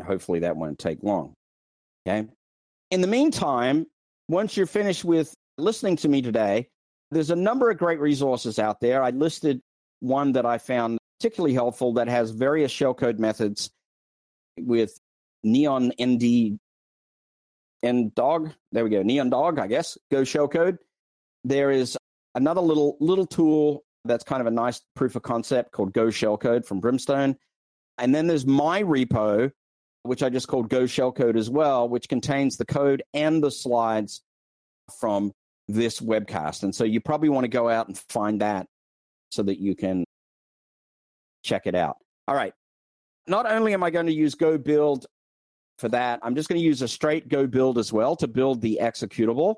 Speaker 2: hopefully that won't take long. Okay. In the meantime, once you're finished with listening to me today, there's a number of great resources out there. I listed one that I found particularly helpful that has various shellcode methods with Neon ND and dog. There we go. Neon dog, I guess. Go shellcode. There is another little little tool that's kind of a nice proof of concept called Go shellcode from Brimstone. And then there's my repo, which I just called Go shellcode as well, which contains the code and the slides from this webcast. And so you probably want to go out and find that so that you can check it out. All right. Not only am I going to use Go build for that, I'm just going to use a straight Go build as well to build the executable.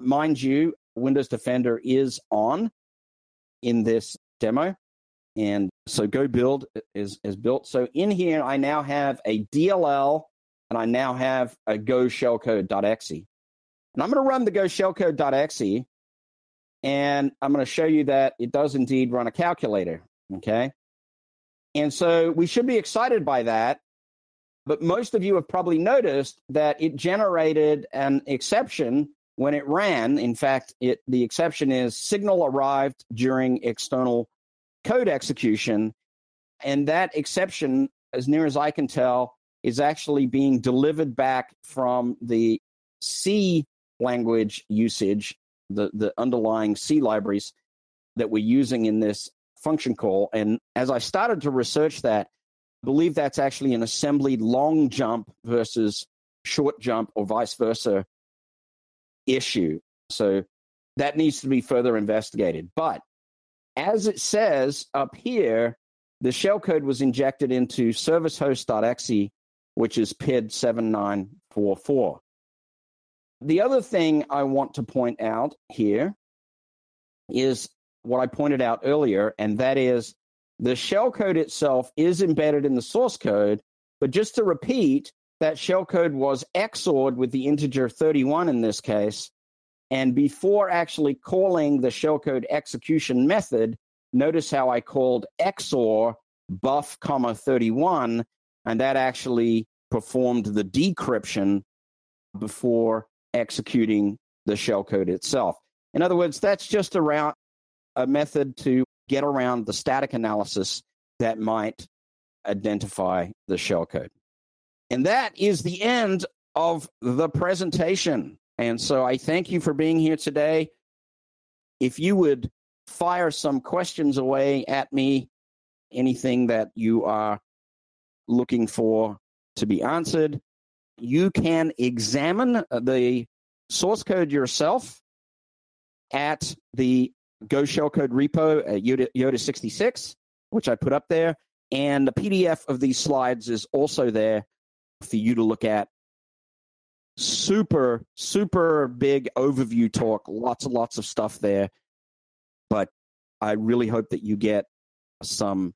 Speaker 2: mind you, Windows Defender is on in this demo. And so Go Build is, is built. So in here, I now have a DLL and I now have a Go shellcode.exe. And I'm going to run the Go shellcode.exe and I'm going to show you that it does indeed run a calculator. Okay. And so we should be excited by that. But most of you have probably noticed that it generated an exception when it ran. In fact, it, the exception is signal arrived during external code execution. And that exception, as near as I can tell, is actually being delivered back from the C language usage, the, the underlying C libraries that we're using in this function call. And as I started to research that, I believe that's actually an assembly long jump versus short jump or vice versa issue. So that needs to be further investigated. But as it says up here, the shellcode was injected into servicehost.exe, which is PID 7944. The other thing I want to point out here is what I pointed out earlier, and that is the shellcode itself is embedded in the source code. But just to repeat, that shellcode was XORed with the integer 31 in this case. And before actually calling the shellcode execution method, notice how I called XOR buff comma 31, and that actually performed the decryption before executing the shellcode itself. In other words, that's just around a method to get around the static analysis that might identify the shellcode. And that is the end of the presentation. And so I thank you for being here today. If you would fire some questions away at me, anything that you are looking for to be answered, you can examine uh, the source code yourself at the Go Shellcode repo at Yoda, Yoda 66, which I put up there. And the PDF of these slides is also there for you to look at. Super, super big overview talk, lots and lots of stuff there. But I really hope that you get some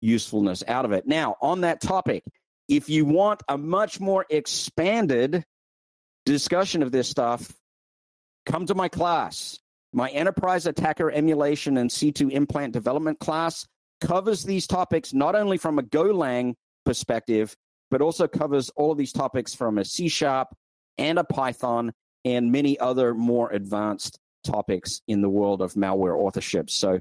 Speaker 2: usefulness out of it. Now, on that topic, if you want a much more expanded discussion of this stuff, come to my class. My Enterprise Attacker Emulation and C2 Implant Development class covers these topics not only from a Golang perspective, but also covers all of these topics from a C sharp and a Python and many other more advanced topics in the world of malware authorship. So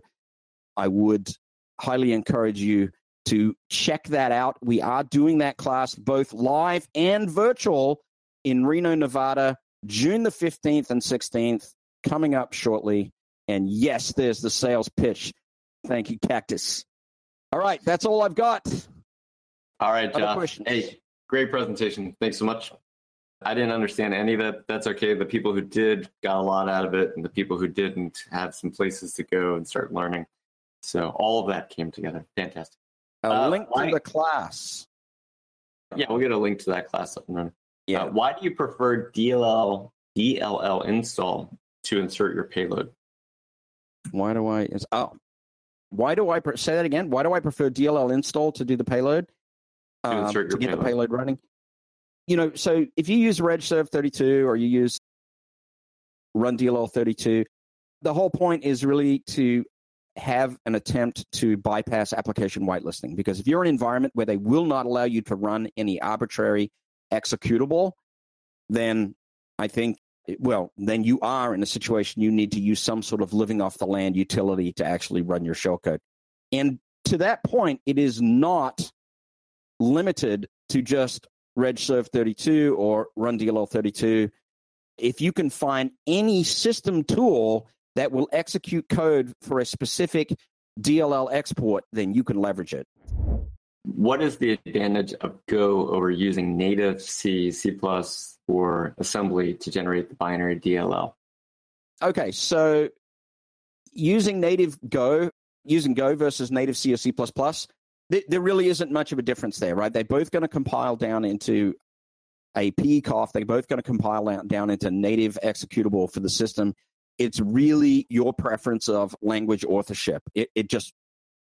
Speaker 2: I would highly encourage you to check that out. We are doing that class both live and virtual in Reno, Nevada, June the 15th and 16th coming up shortly. And yes, there's the sales pitch. Thank you, Cactus. All right, that's all I've got.
Speaker 1: All right, John. Hey, great presentation. Thanks so much. I didn't understand any of that. That's okay. The people who did got a lot out of it, and the people who didn't have some places to go and start learning. So all of that came together. Fantastic.
Speaker 2: A uh, link to the class.
Speaker 1: Yeah, we'll get a link to that class up and running. Yeah. Uh, why do you prefer DLL DLL install to insert your payload.
Speaker 2: Why do I? Oh, why do I say that again? Why do I prefer DLL install to do the payload?
Speaker 1: To, um, to get
Speaker 2: payload. the payload running. You know, so if you use RegServe 32 or you use Run DLL 32, the whole point is really to have an attempt to bypass application whitelisting. Because if you're in an environment where they will not allow you to run any arbitrary executable, then I think well, then you are in a situation you need to use some sort of living off the land utility to actually run your shellcode. And to that point, it is not limited to just RegServe 32 or Run DLL 32. If you can find any system tool that will execute code for a specific DLL export, then you can leverage it.
Speaker 1: What is the advantage of Go over using native C, C++, or assembly to generate the binary DLL?
Speaker 2: Okay, so using native Go, using Go versus native C or C++, there really isn't much of a difference there, right? They're both going to compile down into a PECOF. They're both going to compile down into native executable for the system. It's really your preference of language authorship. It, it just,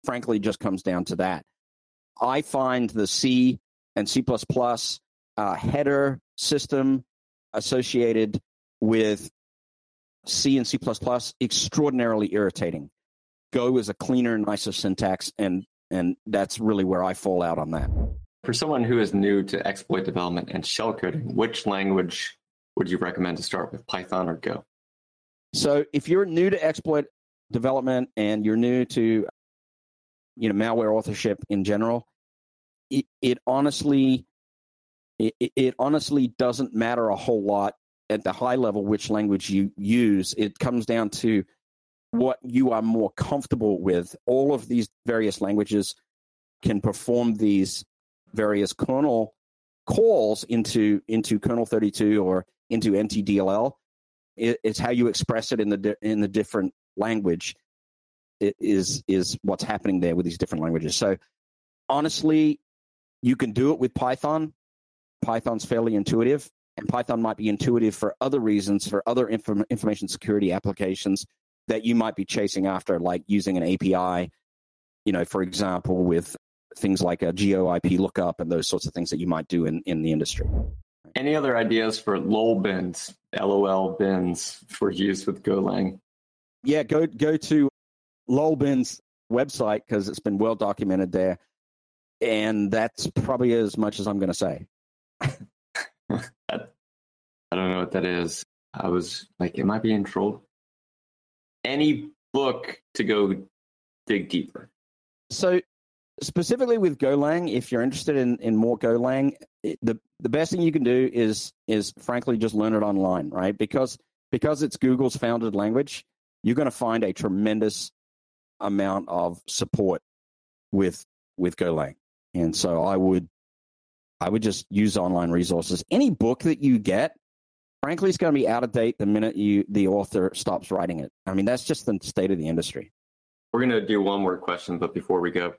Speaker 2: frankly, just comes down to that. I find the C and C++ uh, header system associated with C and C++ extraordinarily irritating. Go is a cleaner, nicer syntax, and and that's really where I fall out on that.
Speaker 1: For someone who is new to exploit development and shell coding, which language would you recommend to start with, Python or Go?
Speaker 2: So, if you're new to exploit development and you're new to you know malware authorship in general, it, it honestly it, it honestly doesn't matter a whole lot at the high level which language you use. It comes down to what you are more comfortable with. All of these various languages can perform these various kernel calls into into kernel 32 or into NTDLL. It, it's how you express it in the in the different language is is what's happening there with these different languages. So honestly, you can do it with Python. Python's fairly intuitive, and Python might be intuitive for other reasons, for other inform- information security applications that you might be chasing after, like using an API, you know, for example, with things like a geo IP lookup and those sorts of things that you might do in, in the industry.
Speaker 1: Any other ideas for LOL bins, LOL bins for use with Golang?
Speaker 2: Yeah, go go to LOLBin's website because it's been well documented there, and that's probably as much as I'm going to say. (laughs)
Speaker 1: I don't know what that is. I was like, am I being trolled? Any book to go dig deeper.
Speaker 2: So, specifically with Golang, if you're interested in, in more Golang, the the best thing you can do is is frankly just learn it online, right? Because because it's Google's founded language, you're going to find a tremendous amount of support with with Golang. And so I would I would just use online resources. Any book that you get, frankly, is going to be out of date the minute you the author stops writing it. I mean, that's just the state of the industry.
Speaker 1: We're going to do one more question, but before we go,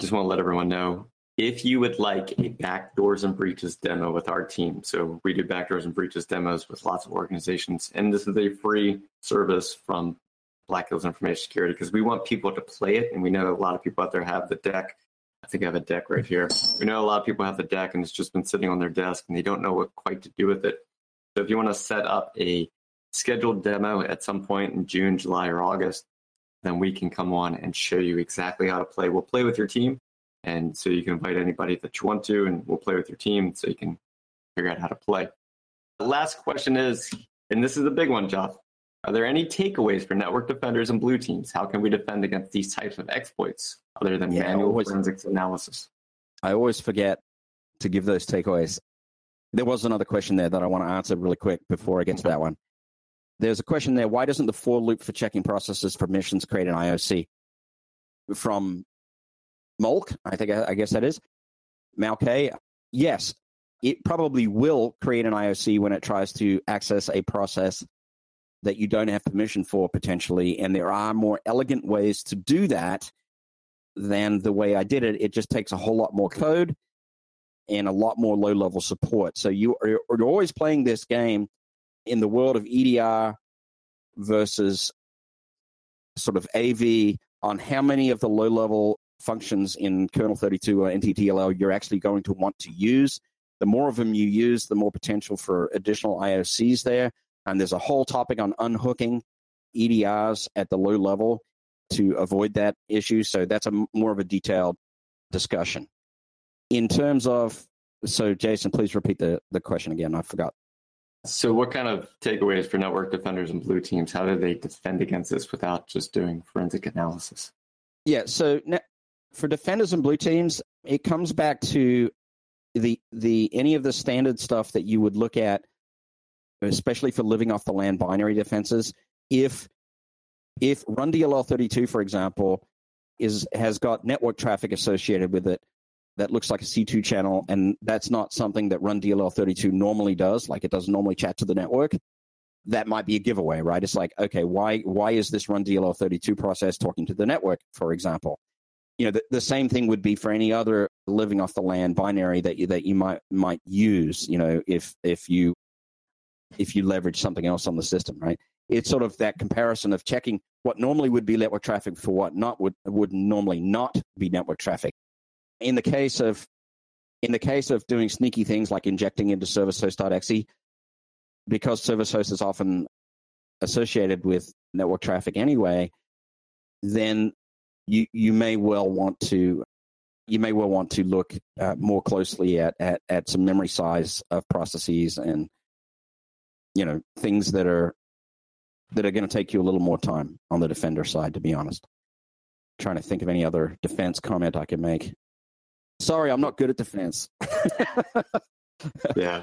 Speaker 1: just want to let everyone know if you would like a backdoors and breaches demo with our team. So we do backdoors and breaches demos with lots of organizations, and this is a free service from Black Hills Information Security because we want people to play it, and we know a lot of people out there have the deck I think I have a deck right here. We know a lot of people have the deck and it's just been sitting on their desk and they don't know what quite to do with it. So if you want to set up a scheduled demo at some point in June, July, or August, then we can come on and show you exactly how to play. We'll play with your team, and so you can invite anybody that you want to, and we'll play with your team so you can figure out how to play. The last question is, and this is a big one, Geoff. Are there any takeaways for network defenders and blue teams? How can we defend against these types of exploits other than yeah, manual always, forensics analysis?
Speaker 2: I always forget to give those takeaways. There was another question there that I want to answer really quick before I get to that one. There's a question there. Why doesn't the for loop for checking processes permissions create an IOC? From Mulk, I think I guess that is. Malkay, yes, it probably will create an IOC when it tries to access a process that you don't have permission for potentially. And there are more elegant ways to do that than the way I did it. It just takes a whole lot more code and a lot more low level support. So you are you're always playing this game in the world of EDR versus sort of AV on how many of the low level functions in kernel 32 or NTDLL you're actually going to want to use. The more of them you use, the more potential for additional IOCs there. And there's a whole topic on unhooking EDRs at the low level to avoid that issue. So that's a more of a detailed discussion. In terms of, so Jason, please repeat the, the question again. I forgot.
Speaker 1: So, what kind of takeaways for network defenders and blue teams? How do they defend against this without just doing forensic analysis?
Speaker 2: Yeah. So, for defenders and blue teams, it comes back to the the any of the standard stuff that you would look at especially for living off the land binary defenses. If if Run DLL 32, for example, is has got network traffic associated with it that looks like a C2 channel, and that's not something that Run DLL 32 normally does, like it doesn't normally chat to the network, that might be a giveaway, right? It's like, okay, why why is this Run DLL 32 process talking to the network, for example? you know, the, the same thing would be for any other living off the land binary that you that you might might use. You know, if if you if you leverage something else on the system, right? It's sort of that comparison of checking what normally would be network traffic for what not would would normally not be network traffic. In the case of in the case of doing sneaky things like injecting into service host.exe, because service host is often associated with network traffic anyway, then you you may well want to you may well want to look uh, more closely at, at at some memory size of processes and you know things that are that are going to take you a little more time on the defender side to be honest. Trying to think of any other defense comment i can make sorry i'm not good at defense
Speaker 1: yeah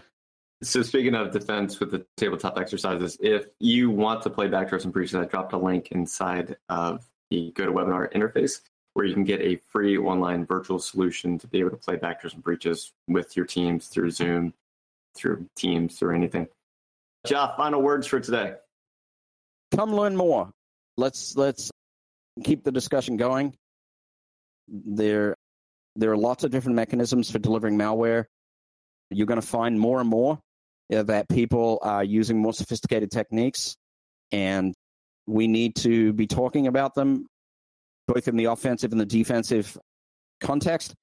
Speaker 1: so speaking of defense with the tabletop exercises if you want to play backdoors and breaches i dropped a link inside of the GoToWebinar interface where you can get a free online virtual solution to be able to play backdoors and breaches with your teams through zoom through teams through anything Jeff, final words for today.
Speaker 2: Come learn more. Let's let's keep the discussion going. There there are lots of different mechanisms for delivering malware. You're going to find more and more that people are using more sophisticated techniques, and we need to be talking about them both in the offensive and the defensive context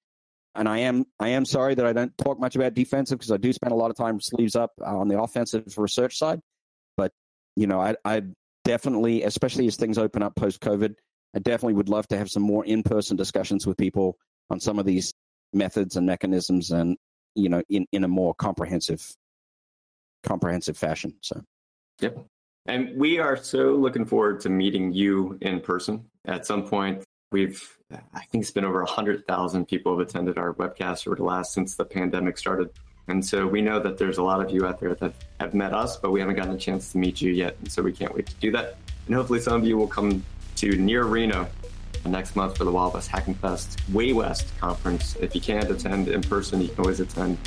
Speaker 2: and I am I am sorry that I don't talk much about defensive because I do spend a lot of time sleeves up uh, on the offensive research side. But you know, I, I definitely, especially as things open up post COVID, I definitely would love to have some more in person discussions with people on some of these methods and mechanisms, and you know, in in a more comprehensive comprehensive fashion. So,
Speaker 1: yep. And we are so looking forward to meeting you in person at some point We've, I think it's been over 100,000 people have attended our webcast over the last since the pandemic started. And so we know that there's a lot of you out there that have met us, but we haven't gotten a chance to meet you yet. And so we can't wait to do that. And hopefully some of you will come to near Reno next month for the Wild West Hacking Fest Way West conference. If you can't attend in person, you can always attend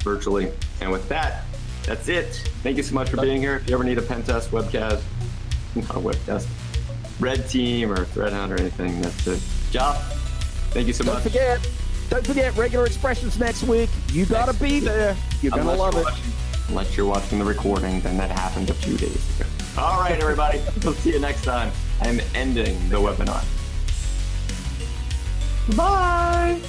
Speaker 1: virtually. And with that, that's it. Thank you so much for being here. If you ever need a pen test, webcast, not a webcast, red team or threat hunt or anything. That's it. Job. Thank you so much.
Speaker 2: don't
Speaker 1: much.
Speaker 2: Forget, don't forget regular expressions next week. You got to be there. You're going to love it.
Speaker 1: Watching, unless you're watching the recording, then that happened a few days ago. All right, everybody. we'll see you next time. I'm ending the webinar. Bye.